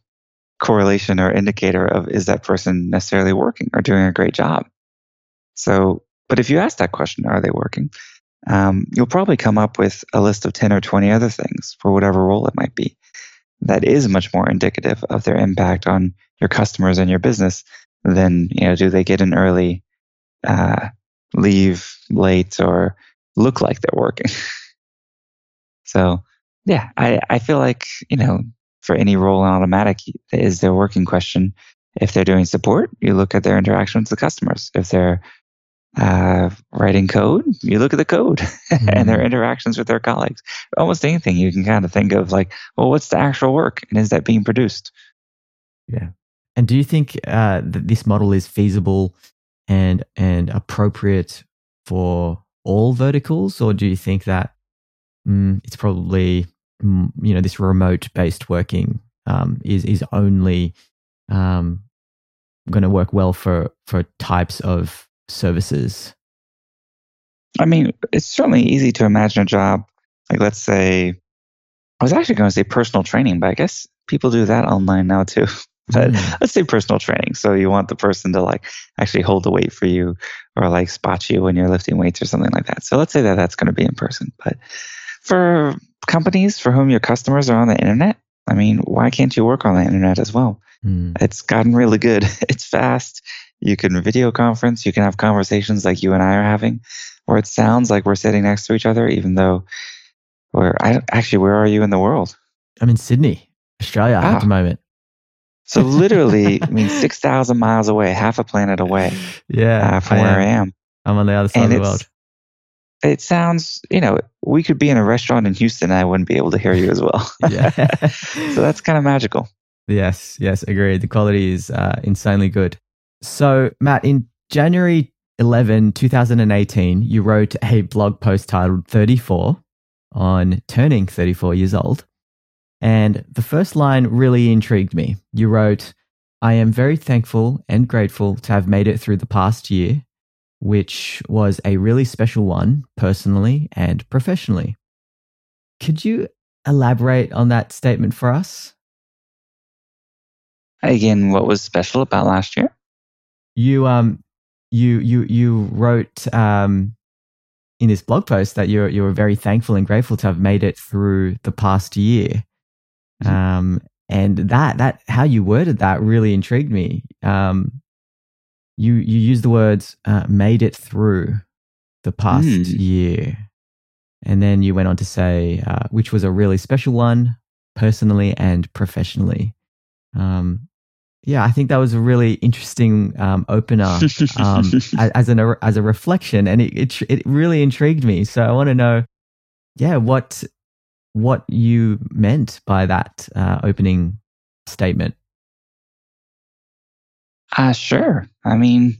correlation or indicator of is that person necessarily working or doing a great job. So, but if you ask that question, are they working? Um, you'll probably come up with a list of 10 or 20 other things for whatever role it might be that is much more indicative of their impact on your customers and your business than, you know, do they get an early, uh, leave late or look like they're working. so, yeah, I, I feel like, you know, for any role in Automattic is their working question. If they're doing support, you look at their interaction with the customers. If they're uh, writing code, you look at the code mm-hmm. and their mm-hmm. interactions with their colleagues. Almost anything you can kind of think of like, well, what's the actual work and is that being produced? Yeah. And do you think uh, that this model is feasible and and appropriate for all verticals, or do you think that mm, it's probably mm, you know this remote based working um, is is only um, going to work well for for types of services? I mean, it's certainly easy to imagine a job like let's say I was actually going to say personal training, but I guess people do that online now too. but mm. let's say personal training. So you want the person to like actually hold the weight for you or like spot you when you're lifting weights or something like that. So let's say that that's going to be in person. But for companies for whom your customers are on the internet, I mean, why can't you work on the internet as well? Mm. It's gotten really good. It's fast. You can video conference. You can have conversations like you and I are having, where it sounds like we're sitting next to each other, even though we're I, actually, where are you in the world? I'm in Sydney, Australia at Ah. the moment. So literally, I mean, six thousand miles away, half a planet away Yeah, uh, from where I am. I'm on the other side And of the world. It sounds, you know, we could be in a restaurant in Houston, and I wouldn't be able to hear you as well. Yeah. so that's kind of magical. Yes, yes, agreed. The quality is uh, insanely good. So, Matt, in January 11, 2018, you wrote a blog post titled 34 on turning 34 years old. And the first line really intrigued me. You wrote, I am very thankful and grateful to have made it through the past year, which was a really special one, personally and professionally. Could you elaborate on that statement for us? Again, what was special about last year? you um you you you wrote um in this blog post that you're you were very thankful and grateful to have made it through the past year Mhm. um and that that how you worded that really intrigued me um you you used the words uh, made it through the past Mm. year and then you went on to say uh, which was a really special one personally and professionally um yeah i think that was a really interesting um, opener um, as an as a reflection, and it, it it really intrigued me. So I want to know, yeah, what what you meant by that uh, opening statement. Uh, sure. I mean,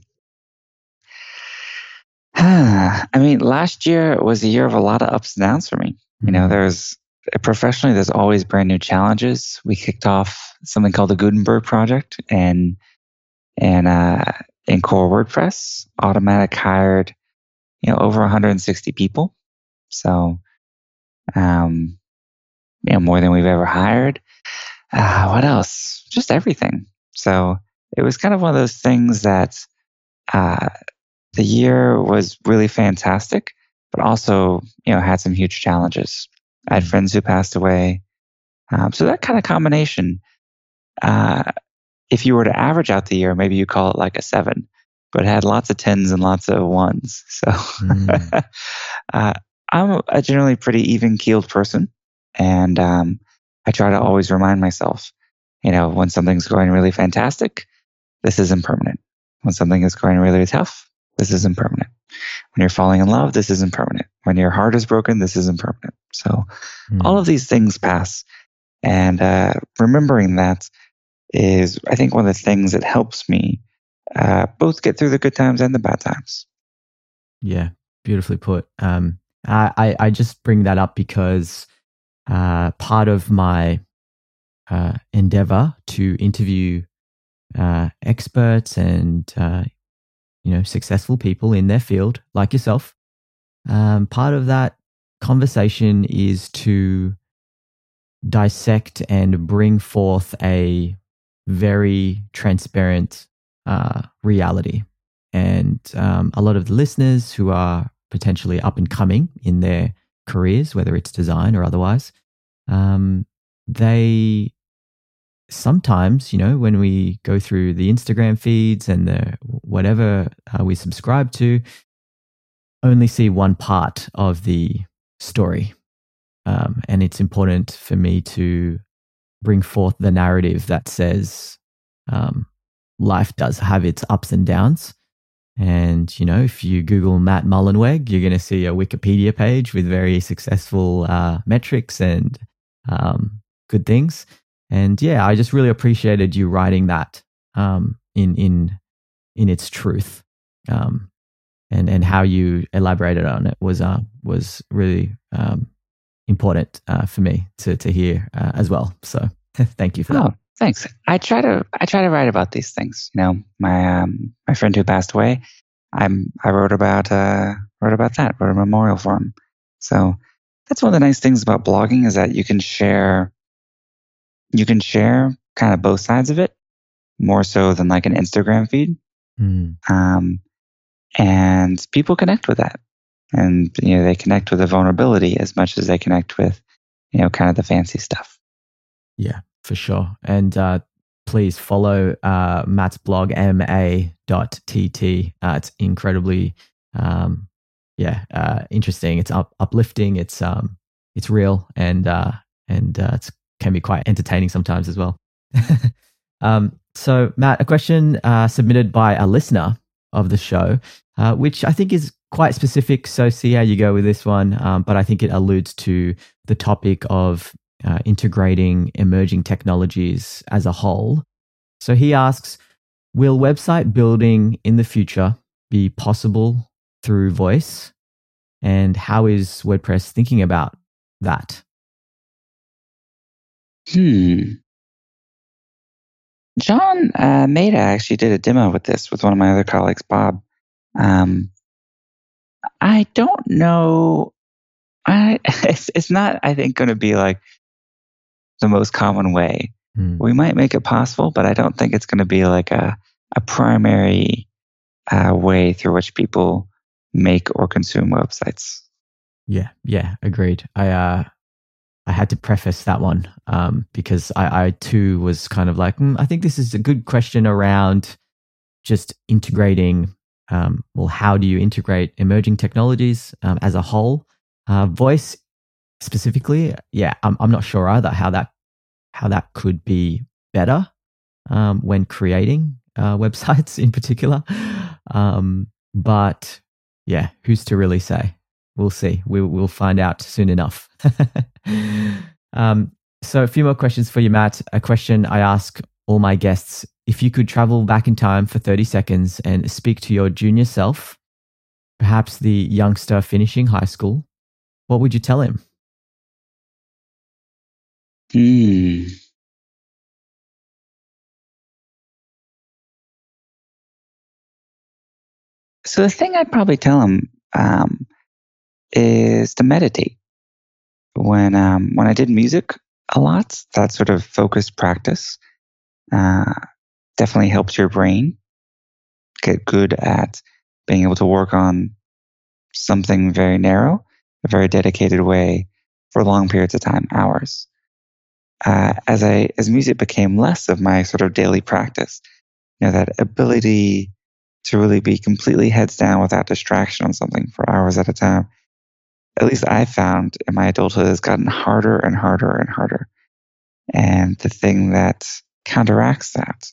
I mean, last year was a year of a lot of ups and downs for me. You know, there's professionally, there's always brand new challenges. We kicked off something called the Gutenberg project, and and uh, in core WordPress, Automattic hired, you know, over 160 people. So, um, you know, more than we've ever hired. Uh, what else? Just everything. So it was kind of one of those things that uh, the year was really fantastic, but also, you know, had some huge challenges. I had friends who passed away. Um, so that kind of combination, uh, if you were to average out the year, maybe you call it like a seven, but it had lots of tens and lots of ones. So Mm. uh, I'm a generally pretty even keeled person. And um, I try to always remind myself, you know, when something's going really fantastic, this isn't permanent. When something is going really tough, this isn't permanent. When you're falling in love, this isn't permanent. When your heart is broken, this isn't permanent. So Mm. all of these things pass. And uh, remembering that is, I think, one of the things that helps me uh, both get through the good times and the bad times. Yeah, beautifully put. Um, I, I, I just bring that up because uh, part of my uh, endeavor to interview uh, experts and uh, you know successful people in their field, like yourself, um, part of that conversation is to dissect and bring forth a very transparent uh, reality. And um, a lot of the listeners who are potentially up and coming in their careers, whether it's design or otherwise, um, they sometimes, you know, when we go through the Instagram feeds and the whatever uh, we subscribe to, only see one part of the story. Um, and it's important for me to bring forth the narrative that says um, life does have its ups and downs. And, you know, if you Google Matt Mullenweg, you're going to see a Wikipedia page with very successful uh, metrics and um, good things. And yeah, I just really appreciated you writing that um, in, in, in its truth. Um, and, and how you elaborated on it was, uh, was really um, important uh, for me to, to hear uh, as well. So thank you for that. Oh, thanks. I try to I try to write about these things. You know, my um, my friend who passed away, I'm I wrote about uh wrote about that. Wrote a memorial for him. So that's one of the nice things about blogging is that you can share you can share kind of both sides of it more so than like an Instagram feed. Mm, Um, and people connect with that. And you know, they connect with the vulnerability as much as they connect with you know, kind of the fancy stuff. Yeah, for sure. And uh, please follow uh, Matt's blog, ma.tt. Uh, it's incredibly, um, yeah, uh, interesting. It's up, uplifting. It's um, it's real, and uh, and uh, it can be quite entertaining sometimes as well. um, so, Matt, a question uh, submitted by a listener of the show, uh, which I think is quite specific. So, see how you go with this one. Um, but I think it alludes to the topic of uh, integrating emerging technologies as a whole. So, he asks Will website building in the future be possible through voice? And how is WordPress thinking about that? Hmm. John uh, Maeda actually did a demo with this with one of my other colleagues, Bob. Um, I don't know. I it's it's not. I think going to be like the most common way. Hmm. We might make it possible, but I don't think it's going to be like a a primary uh, way through which people make or consume websites. Yeah, yeah, agreed. I uh, I had to preface that one um, because I, I too was kind of like, mm, I think this is a good question around just integrating. Um, well, how do you integrate emerging technologies um, as a whole? Uh, voice specifically, yeah, I'm, I'm not sure either how that how that could be better um, when creating uh, websites in particular. Um, but yeah, who's to really say? We'll see. We, we'll find out soon enough. um, so, a few more questions for you, Matt. A question I ask all my guests if you could travel back in time for 30 seconds and speak to your junior self, perhaps the youngster finishing high school, what would you tell him? Hmm. So the thing I'd probably tell him um, is to meditate. When um, when I did music a lot, that sort of focused practice uh, definitely helps your brain get good at being able to work on something very narrow, a very dedicated way for long periods of time, hours. Uh, as I as music became less of my sort of daily practice, you know that ability to really be completely heads down without distraction on something for hours at a time at least I found in my adulthood, has gotten harder and harder and harder. And the thing that counteracts that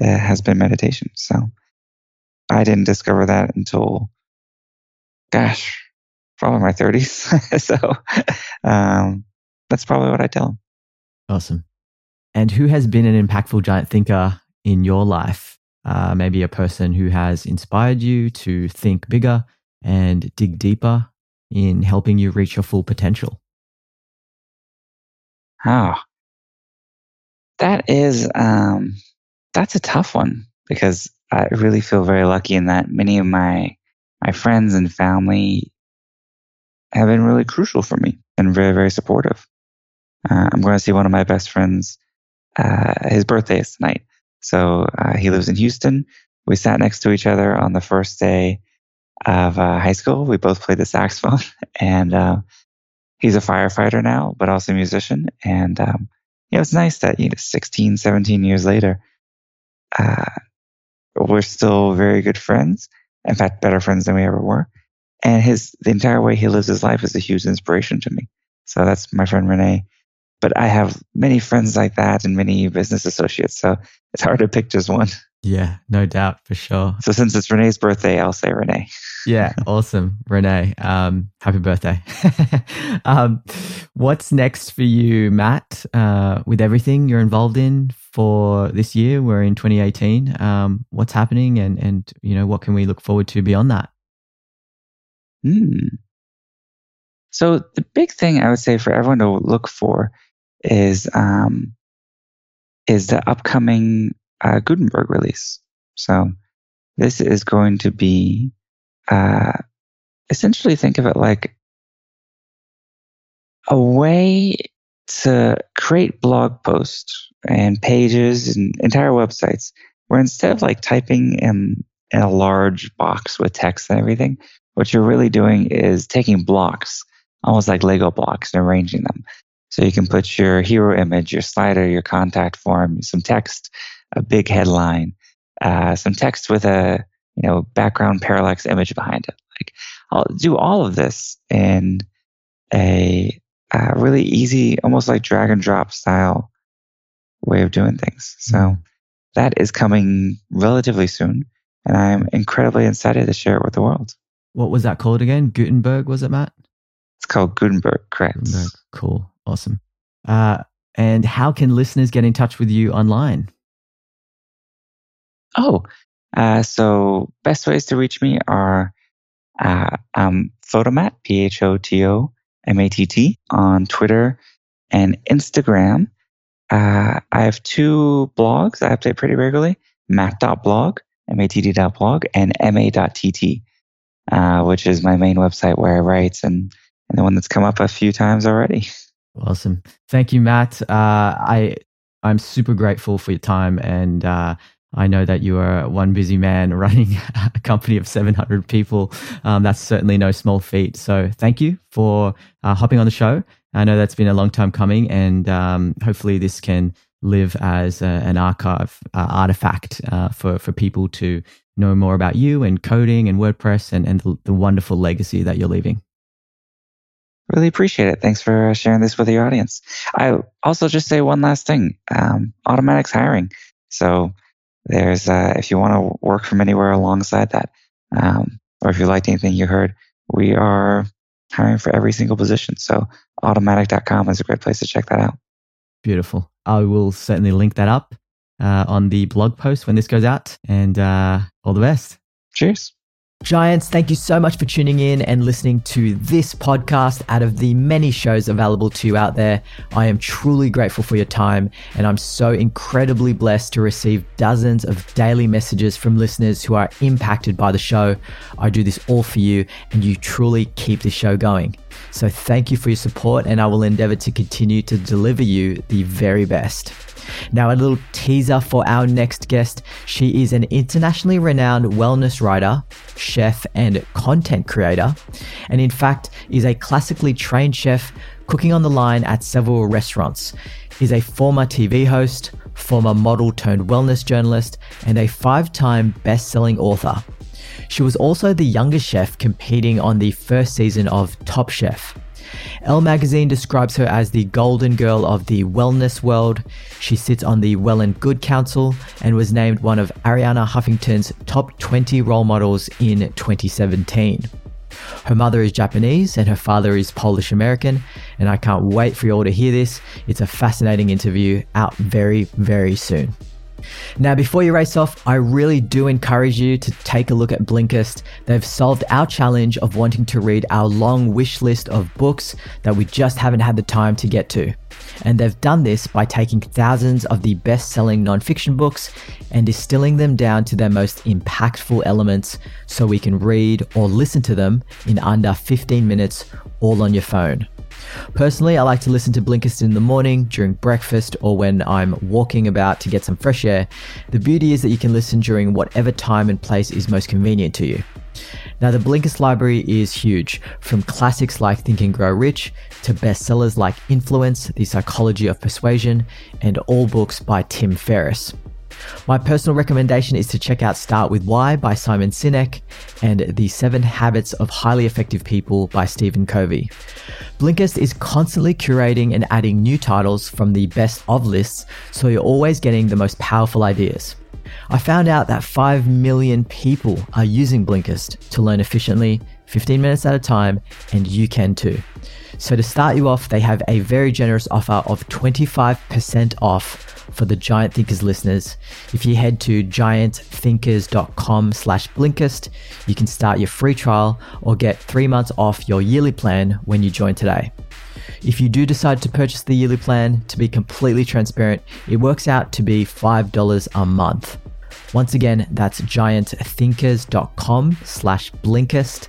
uh, has been meditation. So I didn't discover that until, gosh, probably my 30s. so um, that's probably what I tell them. Awesome. And who has been an impactful giant thinker in your life? Uh, maybe a person who has inspired you to think bigger and dig deeper in helping you reach your full potential? Oh, that is um, that's a tough one because I really feel very lucky in that many of my my friends and family have been really crucial for me and very very supportive. Uh, I'm going to see one of my best friends. Uh, his birthday is tonight, so uh, he lives in Houston. We sat next to each other on the first day of uh, high school. We both played the saxophone, and uh, he's a firefighter now, but also a musician. And um, you know, it's nice that you know, 16, 17 years later, uh, we're still very good friends. In fact, better friends than we ever were. And his the entire way he lives his life is a huge inspiration to me. So that's my friend Renee. But I have many friends like that and many business associates. So it's hard to pick just one. Yeah, no doubt for sure. So since it's Renee's birthday, I'll say Renee. yeah, awesome, Renee. Um, happy birthday. um, what's next for you, Matt? Uh, with everything you're involved in for this year, we're in 2018. Um, what's happening, and and you know what can we look forward to beyond that? Hmm. So the big thing I would say for everyone to look for is um, is the upcoming uh, Gutenberg release. So this is going to be uh, essentially think of it like a way to create blog posts and pages and entire websites where instead of like typing in, in a large box with text and everything, what you're really doing is taking blocks, almost like Lego blocks, and arranging them. So you can put your hero image, your slider, your contact form, some text, a big headline, uh, some text with a you know background parallax image behind it. Like I'll do all of this in a, really easy, almost like drag and drop style way of doing things. So that is coming relatively soon, and I'm incredibly excited to share it with the world. What was that called again? Gutenberg, was it, Matt? It's called Gutenberg, correct? Gutenberg. Cool. Awesome. Uh, and how can listeners get in touch with you online? Oh, uh, so best ways to reach me are uh, um, Photomatt, P H O T O M A T T, on Twitter and Instagram. Uh, I have two blogs I update pretty regularly matt.blog, M A T T.blog, and ma.tt, uh, which is my main website where I write and, and the one that's come up a few times already. Awesome. Thank you, Matt. Uh, I I'm super grateful for your time, and uh, I know that you are one busy man running a company of 700 people. Um, that's certainly no small feat. So thank you for uh, hopping on the show. I know that's been a long time coming, and um, hopefully this can live as a, an archive uh, artifact uh, for for people to know more about you and coding and WordPress and, and the, the wonderful legacy that you're leaving. Really appreciate it. Thanks for sharing this with your audience. I also just say one last thing. Um, Automattic's hiring. So there's, uh, if you want to work from anywhere alongside that, um, or if you liked anything you heard, we are hiring for every single position. So automattic.com is a great place to check that out. Beautiful. I will certainly link that up uh, on the blog post when this goes out. And uh, all the best. Cheers. Giants, thank you so much for tuning in and listening to this podcast out of the many shows available to you out there. I am truly grateful for your time, and I'm so incredibly blessed to receive dozens of daily messages from listeners who are impacted by the show. I do this all for you, and you truly keep the show going. So, thank you for your support, and I will endeavor to continue to deliver you the very best. Now, a little teaser for our next guest. She is an internationally renowned wellness writer, chef, and content creator, and in fact, is a classically trained chef cooking on the line at several restaurants. Is a former TV host, former model turned wellness journalist, and a five time best selling author. She was also the youngest chef competing on the first season of Top Chef. Elle magazine describes her as the golden girl of the wellness world. She sits on the Well and Good Council and was named one of Arianna Huffington's top 20 role models in 2017. Her mother is Japanese and her father is Polish American, and I can't wait for you all to hear this. It's a fascinating interview out very, very soon. Now, before you race off, I really do encourage you to take a look at Blinkist. They've solved our challenge of wanting to read our long wish list of books that we just haven't had the time to get to. And they've done this by taking thousands of the best selling nonfiction books and distilling them down to their most impactful elements so we can read or listen to them in under 15 minutes all on your phone. Personally, I like to listen to Blinkist in the morning, during breakfast, or when I'm walking about to get some fresh air. The beauty is that you can listen during whatever time and place is most convenient to you. Now, the Blinkist library is huge, from classics like Think and Grow Rich to bestsellers like Influence, The Psychology of Persuasion, and all books by Tim Ferriss. My personal recommendation is to check out Start With Why by Simon Sinek and The Seven Habits of Highly Effective People by Stephen Covey. Blinkist is constantly curating and adding new titles from the best of lists, so you're always getting the most powerful ideas. I found out that 5 million people are using Blinkist to learn efficiently, 15 minutes at a time, and you can too. So to start you off, they have a very generous offer of 25% off for the Giant Thinkers listeners. If you head to giantthinkers.com slash Blinkist, you can start your free trial or get three months off your yearly plan when you join today. If you do decide to purchase the yearly plan, to be completely transparent, it works out to be $5 a month. Once again, that's giantthinkers.com slash Blinkist.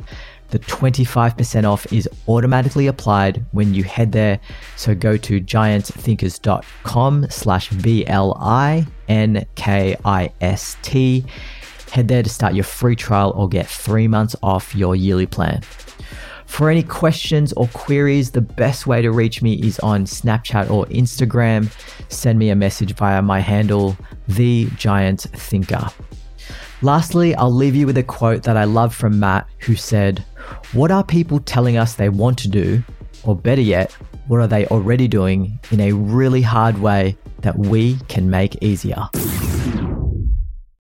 The 25% off is automatically applied when you head there. So go to giantthinkers.com slash B-L-I-N-K-I-S-T. Head there to start your free trial or get three months off your yearly plan. For any questions or queries, the best way to reach me is on Snapchat or Instagram. Send me a message via my handle, The Giant Thinker. Lastly, I'll leave you with a quote that I love from Matt, who said, What are people telling us they want to do? Or better yet, what are they already doing in a really hard way that we can make easier?